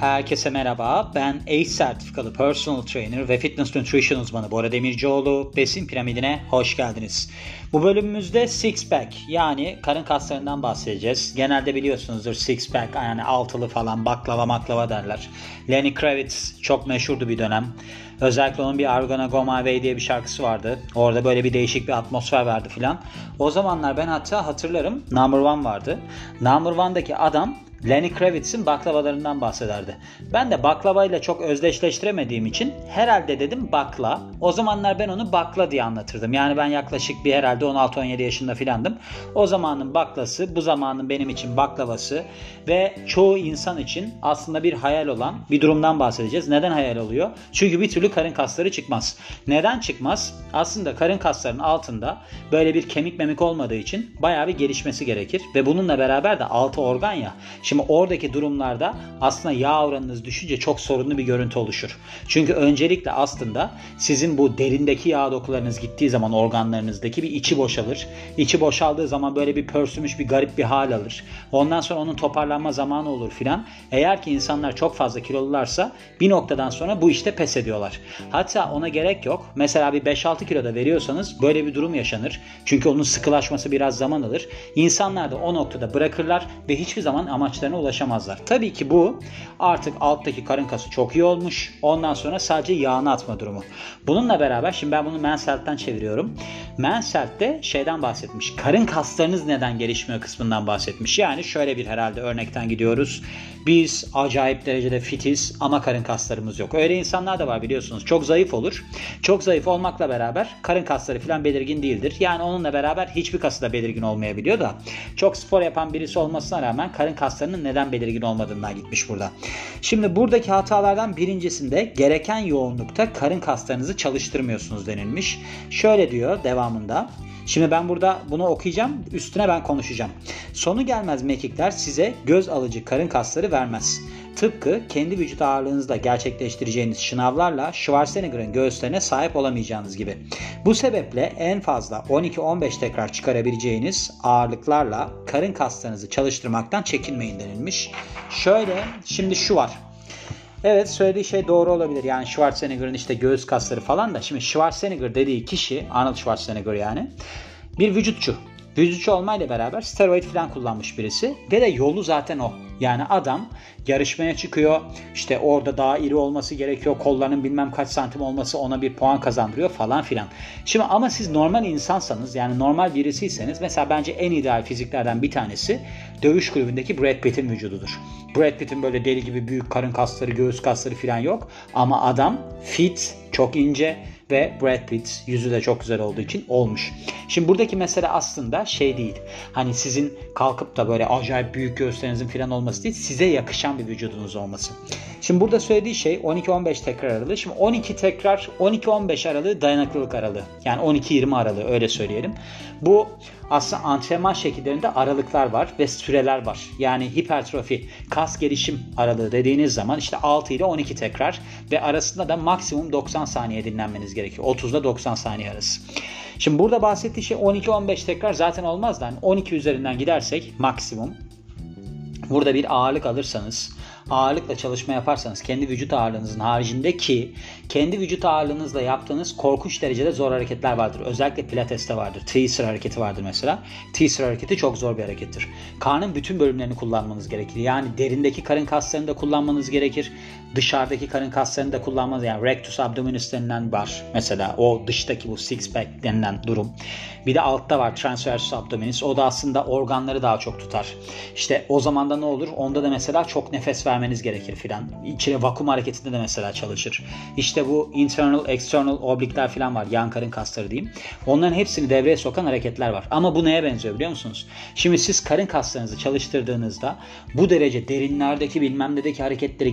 Herkese merhaba. Ben ACE sertifikalı personal trainer ve fitness nutrition uzmanı Bora Demircioğlu. Besin piramidine hoş geldiniz. Bu bölümümüzde six pack yani karın kaslarından bahsedeceğiz. Genelde biliyorsunuzdur six pack yani altılı falan baklava maklava derler. Lenny Kravitz çok meşhurdu bir dönem. Özellikle onun bir I'm Gonna Go My Way diye bir şarkısı vardı. Orada böyle bir değişik bir atmosfer verdi filan. O zamanlar ben hatta hatırlarım Number One vardı. Number One'daki adam Lenny Kravitz'in baklavalarından bahsederdi. Ben de baklavayla çok özdeşleştiremediğim için herhalde dedim bakla. O zamanlar ben onu bakla diye anlatırdım. Yani ben yaklaşık bir herhalde 16-17 yaşında filandım. O zamanın baklası, bu zamanın benim için baklavası ve çoğu insan için aslında bir hayal olan bir durumdan bahsedeceğiz. Neden hayal oluyor? Çünkü bir türlü karın kasları çıkmaz. Neden çıkmaz? Aslında karın kaslarının altında böyle bir kemik memik olmadığı için bayağı bir gelişmesi gerekir ve bununla beraber de altı organ ya. Şimdi oradaki durumlarda aslında yağ oranınız düşünce çok sorunlu bir görüntü oluşur. Çünkü öncelikle aslında sizin bu derindeki yağ dokularınız gittiği zaman organlarınızdaki bir içi boşalır. İçi boşaldığı zaman böyle bir pörsümüş bir garip bir hal alır. Ondan sonra onun toparlanma zamanı olur filan. Eğer ki insanlar çok fazla kilolularsa bir noktadan sonra bu işte pes ediyorlar. Hatta ona gerek yok. Mesela bir 5-6 kiloda veriyorsanız böyle bir durum yaşanır. Çünkü onun sıkılaşması biraz zaman alır. İnsanlar da o noktada bırakırlar ve hiçbir zaman amaçlarına ulaşamazlar. Tabii ki bu artık alttaki karın kası çok iyi olmuş. Ondan sonra sadece yağını atma durumu. Bununla beraber şimdi ben bunu Menselt'ten çeviriyorum. Menselt'te şeyden bahsetmiş. Karın kaslarınız neden gelişmiyor kısmından bahsetmiş. Yani şöyle bir herhalde örnekten gidiyoruz. Biz acayip derecede fitiz ama karın kaslarımız yok. Öyle insanlar da var biliyorsunuz. Çok zayıf olur. Çok zayıf olmakla beraber karın kasları falan belirgin değildir. Yani onunla beraber hiçbir kası da belirgin olmayabiliyor da çok spor yapan birisi olmasına rağmen karın kaslarının neden belirgin olmadığından gitmiş burada. Şimdi buradaki hatalardan birincisinde gereken yoğunlukta karın kaslarınızı çalıştırmıyorsunuz denilmiş. Şöyle diyor devamında. Şimdi ben burada bunu okuyacağım. Üstüne ben konuşacağım. Sonu gelmez mekikler size göz alıcı karın kasları vermez. Tıpkı kendi vücut ağırlığınızla gerçekleştireceğiniz şınavlarla Schwarzenegger'ın göğüslerine sahip olamayacağınız gibi. Bu sebeple en fazla 12-15 tekrar çıkarabileceğiniz ağırlıklarla karın kaslarınızı çalıştırmaktan çekinmeyin denilmiş. Şöyle şimdi şu var. Evet söylediği şey doğru olabilir. Yani Schwarzenegger'ın işte göğüs kasları falan da. Şimdi Schwarzenegger dediği kişi Arnold Schwarzenegger yani bir vücutçu. Vücutçu olmayla beraber steroid falan kullanmış birisi ve de yolu zaten o. Yani adam yarışmaya çıkıyor. İşte orada daha iri olması gerekiyor. Kollarının bilmem kaç santim olması ona bir puan kazandırıyor falan filan. Şimdi ama siz normal insansanız yani normal birisiyseniz mesela bence en ideal fiziklerden bir tanesi dövüş kulübündeki Brad Pitt'in vücududur. Brad Pitt'in böyle deli gibi büyük karın kasları, göğüs kasları filan yok. Ama adam fit, çok ince ve Brad Pitt yüzü de çok güzel olduğu için olmuş. Şimdi buradaki mesele aslında şey değil. Hani sizin kalkıp da böyle acayip büyük göğüslerinizin falan olması değil. Size yakışan bir vücudunuz olması. Şimdi burada söylediği şey 12-15 tekrar aralığı. Şimdi 12 tekrar 12-15 aralığı dayanıklılık aralığı. Yani 12-20 aralığı öyle söyleyelim. Bu aslında antrenman şekillerinde aralıklar var ve süreler var. Yani hipertrofi, kas gelişim aralığı dediğiniz zaman işte 6 ile 12 tekrar ve arasında da maksimum 90 saniye dinlenmeniz gerekiyor. 30 ile 90 saniye arası. Şimdi burada bahsettiği şey 12-15 tekrar zaten olmaz da yani 12 üzerinden gidersek maksimum burada bir ağırlık alırsanız ağırlıkla çalışma yaparsanız kendi vücut ağırlığınızın haricinde ki kendi vücut ağırlığınızla yaptığınız korkunç derecede zor hareketler vardır. Özellikle pilateste vardır. Teaser hareketi vardır mesela. Teaser hareketi çok zor bir harekettir. Karnın bütün bölümlerini kullanmanız gerekir. Yani derindeki karın kaslarını da kullanmanız gerekir. Dışarıdaki karın kaslarını da kullanmanız yani rectus abdominis denilen var. Mesela o dıştaki bu six pack denilen durum. Bir de altta var transversus abdominis. O da aslında organları daha çok tutar. İşte o zaman da ne olur? Onda da mesela çok nefes vermeniz gerekir filan. İçine vakum hareketinde de mesela çalışır. İşte bu internal, external oblikler filan var. Yan karın kasları diyeyim. Onların hepsini devreye sokan hareketler var. Ama bu neye benziyor biliyor musunuz? Şimdi siz karın kaslarınızı çalıştırdığınızda bu derece derinlerdeki bilmem nedeki hareketleri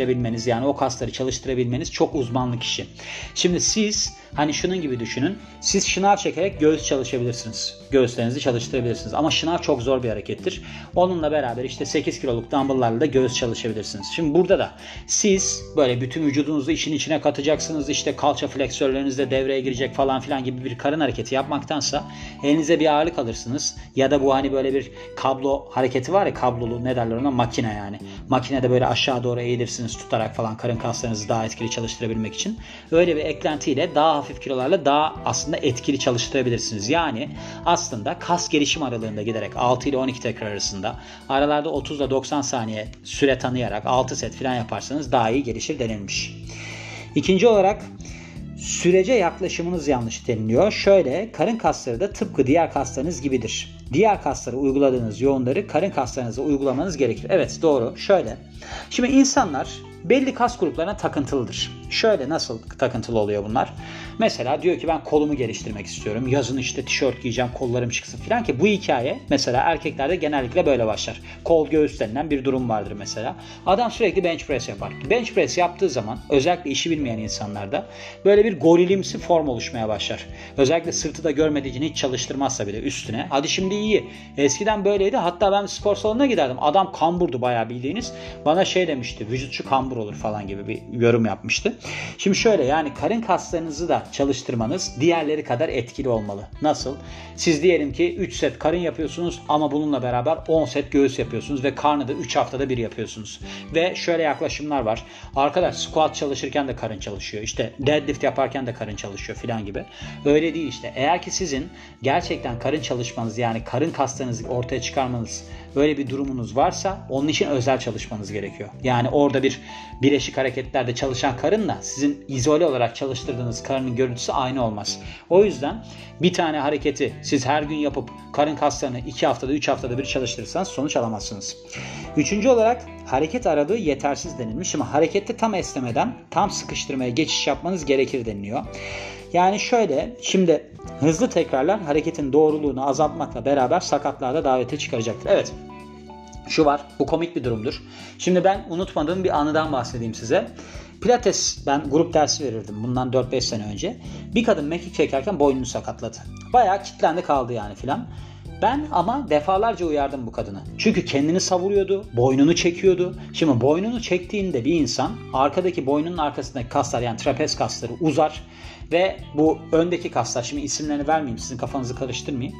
gerçekleştirebilmeniz yani o kasları çalıştırabilmeniz çok uzmanlık işi. Şimdi siz hani şunun gibi düşünün. Siz şınav çekerek göğüs çalışabilirsiniz. Göğüslerinizi çalıştırabilirsiniz. Ama şınav çok zor bir harekettir. Onunla beraber işte 8 kiloluk dumbbell'larla da göğüs çalışabilirsiniz. Şimdi burada da siz böyle bütün vücudunuzu işin içine katacaksınız. İşte kalça fleksörleriniz de devreye girecek falan filan gibi bir karın hareketi yapmaktansa elinize bir ağırlık alırsınız. Ya da bu hani böyle bir kablo hareketi var ya kablolu ne derler ona makine yani. Makinede böyle aşağı doğru eğilirsiniz tutarak falan karın kaslarınızı daha etkili çalıştırabilmek için. Öyle bir eklentiyle daha hafif kilolarla daha aslında etkili çalıştırabilirsiniz. Yani aslında kas gelişim aralığında giderek 6 ile 12 tekrar arasında aralarda 30 ile 90 saniye süre tanıyarak 6 set falan yaparsanız daha iyi gelişir denilmiş. İkinci olarak Sürece yaklaşımınız yanlış deniliyor. Şöyle karın kasları da tıpkı diğer kaslarınız gibidir. Diğer kaslara uyguladığınız yoğunları karın kaslarınıza uygulamanız gerekir. Evet doğru. Şöyle. Şimdi insanlar belli kas gruplarına takıntılıdır. Şöyle nasıl takıntılı oluyor bunlar? Mesela diyor ki ben kolumu geliştirmek istiyorum. Yazın işte tişört giyeceğim kollarım çıksın falan ki bu hikaye mesela erkeklerde genellikle böyle başlar. Kol göğüs denilen bir durum vardır mesela. Adam sürekli bench press yapar. Bench press yaptığı zaman özellikle işi bilmeyen insanlarda böyle bir gorilimsi form oluşmaya başlar. Özellikle sırtı da görmediği için hiç çalıştırmazsa bile üstüne. Hadi şimdi iyi. Eskiden böyleydi. Hatta ben spor salonuna giderdim. Adam kamburdu bayağı bildiğiniz. Bana şey demişti. Vücutçu kambur olur falan gibi bir yorum yapmıştı. Şimdi şöyle yani karın kaslarınızı da çalıştırmanız diğerleri kadar etkili olmalı. Nasıl? Siz diyelim ki 3 set karın yapıyorsunuz ama bununla beraber 10 set göğüs yapıyorsunuz ve karnı da 3 haftada bir yapıyorsunuz. Ve şöyle yaklaşımlar var. Arkadaş squat çalışırken de karın çalışıyor. İşte deadlift yaparken de karın çalışıyor filan gibi. Öyle değil işte. Eğer ki sizin gerçekten karın çalışmanız yani karın kaslarınızı ortaya çıkarmanız böyle bir durumunuz varsa onun için özel çalışmanız gerekiyor. Yani orada bir bileşik hareketlerde çalışan karınla sizin izole olarak çalıştırdığınız karının görüntüsü aynı olmaz. O yüzden bir tane hareketi siz her gün yapıp karın kaslarını 2 haftada 3 haftada bir çalıştırırsanız sonuç alamazsınız. Üçüncü olarak hareket aralığı yetersiz denilmiş ama harekette tam esnemeden tam sıkıştırmaya geçiş yapmanız gerekir deniliyor. Yani şöyle şimdi hızlı tekrarlar hareketin doğruluğunu azaltmakla beraber sakatlığa davete çıkaracaktır. Evet şu var bu komik bir durumdur. Şimdi ben unutmadığım bir anıdan bahsedeyim size. Pilates ben grup dersi verirdim bundan 4-5 sene önce. Bir kadın mekik çekerken boynunu sakatladı. Bayağı kilitlendi kaldı yani filan. Ben ama defalarca uyardım bu kadını. Çünkü kendini savuruyordu, boynunu çekiyordu. Şimdi boynunu çektiğinde bir insan arkadaki boynunun arkasındaki kaslar yani trapez kasları uzar ve bu öndeki kaslar şimdi isimlerini vermeyeyim sizin kafanızı karıştırmayayım.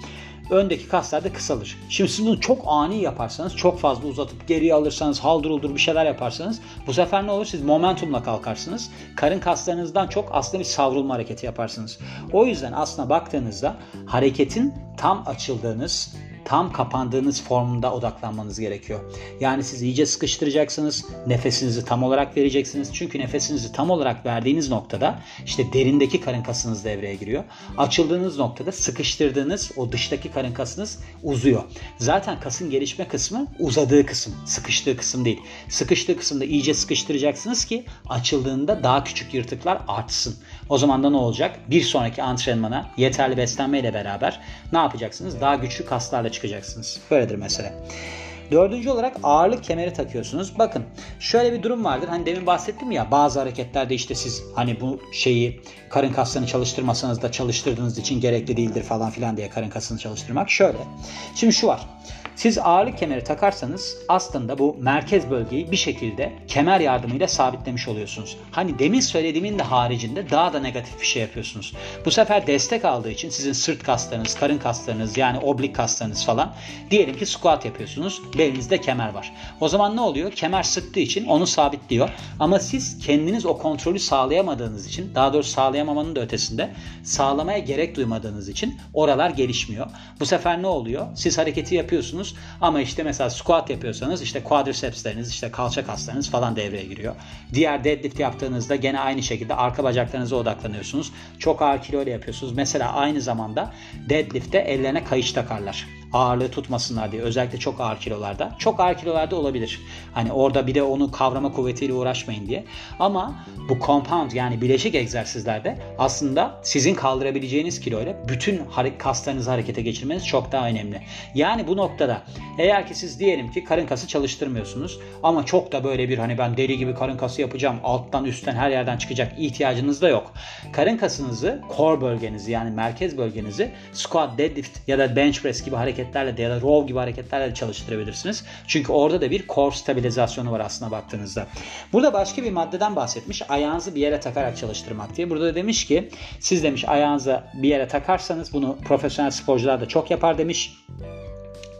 Öndeki kaslar da kısalır. Şimdi siz bunu çok ani yaparsanız, çok fazla uzatıp geriye alırsanız, haldır uldur bir şeyler yaparsanız bu sefer ne olur? Siz momentumla kalkarsınız. Karın kaslarınızdan çok aslında bir savrulma hareketi yaparsınız. O yüzden aslına baktığınızda hareketin tam açıldığınız, tam kapandığınız formunda odaklanmanız gerekiyor. Yani siz iyice sıkıştıracaksınız. Nefesinizi tam olarak vereceksiniz. Çünkü nefesinizi tam olarak verdiğiniz noktada işte derindeki karın kasınız devreye giriyor. Açıldığınız noktada sıkıştırdığınız o dıştaki karın kasınız uzuyor. Zaten kasın gelişme kısmı uzadığı kısım, sıkıştığı kısım değil. Sıkıştığı kısımda iyice sıkıştıracaksınız ki açıldığında daha küçük yırtıklar artsın. O zaman da ne olacak? Bir sonraki antrenmana yeterli beslenmeyle beraber ne yapacaksınız? Daha güçlü kaslarla çıkacaksınız. Böyledir mesela. Dördüncü olarak ağırlık kemeri takıyorsunuz. Bakın şöyle bir durum vardır. Hani demin bahsettim ya bazı hareketlerde işte siz hani bu şeyi karın kaslarını çalıştırmasanız da çalıştırdığınız için gerekli değildir falan filan diye karın kasını çalıştırmak. Şöyle. Şimdi şu var. Siz ağırlık kemeri takarsanız aslında bu merkez bölgeyi bir şekilde kemer yardımıyla sabitlemiş oluyorsunuz. Hani demin söylediğimin de haricinde daha da negatif bir şey yapıyorsunuz. Bu sefer destek aldığı için sizin sırt kaslarınız, karın kaslarınız yani oblik kaslarınız falan diyelim ki squat yapıyorsunuz. Belinizde kemer var. O zaman ne oluyor? Kemer sıktığı için onu sabitliyor. Ama siz kendiniz o kontrolü sağlayamadığınız için daha doğrusu sağlayamamanın da ötesinde sağlamaya gerek duymadığınız için oralar gelişmiyor. Bu sefer ne oluyor? Siz hareketi yapıyorsunuz ama işte mesela squat yapıyorsanız işte quadricepsleriniz işte kalça kaslarınız falan devreye giriyor. Diğer deadlift yaptığınızda gene aynı şekilde arka bacaklarınıza odaklanıyorsunuz. Çok ağır kilo ile yapıyorsunuz. Mesela aynı zamanda deadlift'te ellerine kayış takarlar ağırlığı tutmasınlar diye özellikle çok ağır kilolarda. Çok ağır kilolarda olabilir. Hani orada bir de onu kavrama kuvvetiyle uğraşmayın diye. Ama bu compound yani bileşik egzersizlerde aslında sizin kaldırabileceğiniz kiloyla bütün kaslarınızı harekete geçirmeniz çok daha önemli. Yani bu noktada eğer ki siz diyelim ki karın kası çalıştırmıyorsunuz ama çok da böyle bir hani ben deli gibi karın kası yapacağım alttan üstten her yerden çıkacak ihtiyacınız da yok. Karın kasınızı core bölgenizi yani merkez bölgenizi squat, deadlift ya da bench press gibi hareket hareketlerle ya da row gibi hareketlerle de çalıştırabilirsiniz. Çünkü orada da bir core stabilizasyonu var aslında baktığınızda. Burada başka bir maddeden bahsetmiş. Ayağınızı bir yere takarak çalıştırmak diye. Burada da demiş ki siz demiş ayağınızı bir yere takarsanız bunu profesyonel sporcular da çok yapar demiş.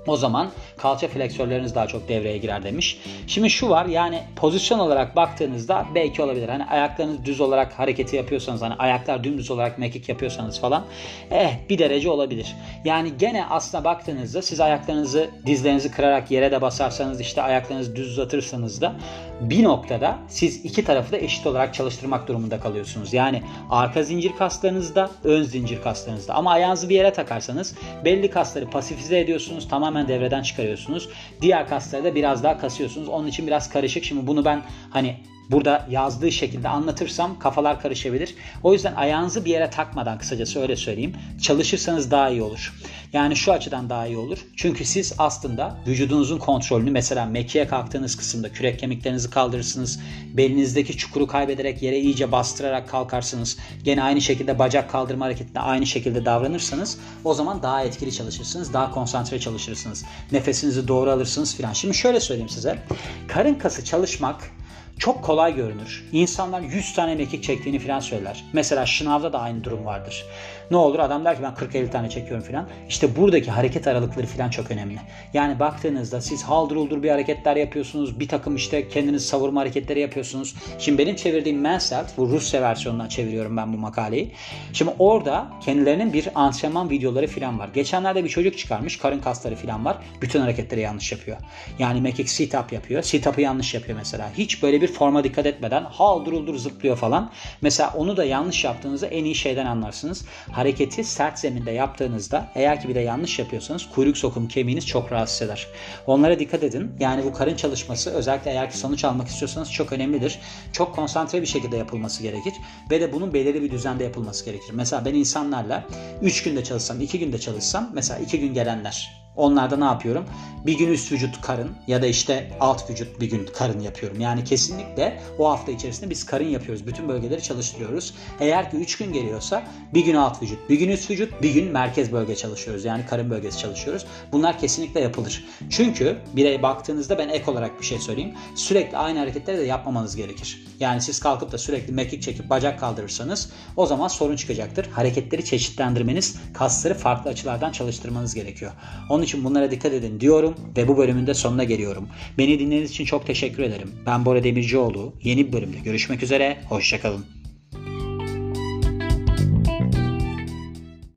O zaman kalça fleksörleriniz daha çok devreye girer demiş. Şimdi şu var yani pozisyon olarak baktığınızda belki olabilir. Hani ayaklarınız düz olarak hareketi yapıyorsanız hani ayaklar dümdüz olarak mekik yapıyorsanız falan eh bir derece olabilir. Yani gene aslına baktığınızda siz ayaklarınızı dizlerinizi kırarak yere de basarsanız işte ayaklarınızı düz uzatırsanız da bir noktada siz iki tarafı da eşit olarak çalıştırmak durumunda kalıyorsunuz. Yani arka zincir kaslarınızda, ön zincir kaslarınızda. Ama ayağınızı bir yere takarsanız belli kasları pasifize ediyorsunuz. Tamamen devreden çıkarıyorsunuz. Diğer kasları da biraz daha kasıyorsunuz. Onun için biraz karışık. Şimdi bunu ben hani burada yazdığı şekilde anlatırsam kafalar karışabilir. O yüzden ayağınızı bir yere takmadan kısacası öyle söyleyeyim. Çalışırsanız daha iyi olur. Yani şu açıdan daha iyi olur. Çünkü siz aslında vücudunuzun kontrolünü mesela mekiğe kalktığınız kısımda kürek kemiklerinizi kaldırırsınız. Belinizdeki çukuru kaybederek yere iyice bastırarak kalkarsınız. Gene aynı şekilde bacak kaldırma hareketinde aynı şekilde davranırsanız o zaman daha etkili çalışırsınız. Daha konsantre çalışırsınız. Nefesinizi doğru alırsınız filan. Şimdi şöyle söyleyeyim size. Karın kası çalışmak çok kolay görünür. İnsanlar 100 tane mekik çektiğini falan söyler. Mesela şınavda da aynı durum vardır. Ne olur adam der ki ben 40-50 tane çekiyorum falan. İşte buradaki hareket aralıkları falan çok önemli. Yani baktığınızda siz haldır uldur bir hareketler yapıyorsunuz. Bir takım işte kendiniz savurma hareketleri yapıyorsunuz. Şimdi benim çevirdiğim Manselt, bu Rusya versiyonundan çeviriyorum ben bu makaleyi. Şimdi orada kendilerinin bir antrenman videoları falan var. Geçenlerde bir çocuk çıkarmış. Karın kasları falan var. Bütün hareketleri yanlış yapıyor. Yani mekik sit up yapıyor. Sit up'ı yanlış yapıyor mesela. Hiç böyle bir forma dikkat etmeden haldır uldur zıplıyor falan. Mesela onu da yanlış yaptığınızda en iyi şeyden anlarsınız hareketi sert zeminde yaptığınızda eğer ki bir de yanlış yapıyorsanız kuyruk sokum kemiğiniz çok rahatsız eder. Onlara dikkat edin. Yani bu karın çalışması özellikle eğer ki sonuç almak istiyorsanız çok önemlidir. Çok konsantre bir şekilde yapılması gerekir ve de bunun belirli bir düzende yapılması gerekir. Mesela ben insanlarla 3 günde çalışsam, 2 günde çalışsam mesela 2 gün gelenler Onlarda ne yapıyorum? Bir gün üst vücut karın ya da işte alt vücut bir gün karın yapıyorum. Yani kesinlikle o hafta içerisinde biz karın yapıyoruz. Bütün bölgeleri çalıştırıyoruz. Eğer ki 3 gün geliyorsa bir gün alt vücut, bir gün üst vücut, bir gün merkez bölge çalışıyoruz. Yani karın bölgesi çalışıyoruz. Bunlar kesinlikle yapılır. Çünkü birey baktığınızda ben ek olarak bir şey söyleyeyim. Sürekli aynı hareketleri de yapmamanız gerekir. Yani siz kalkıp da sürekli mekik çekip bacak kaldırırsanız o zaman sorun çıkacaktır. Hareketleri çeşitlendirmeniz, kasları farklı açılardan çalıştırmanız gerekiyor. Onun için bunlara dikkat edin diyorum ve bu bölümün de sonuna geliyorum. Beni dinlediğiniz için çok teşekkür ederim. Ben Bora Demircioğlu. Yeni bir bölümde görüşmek üzere. Hoşçakalın.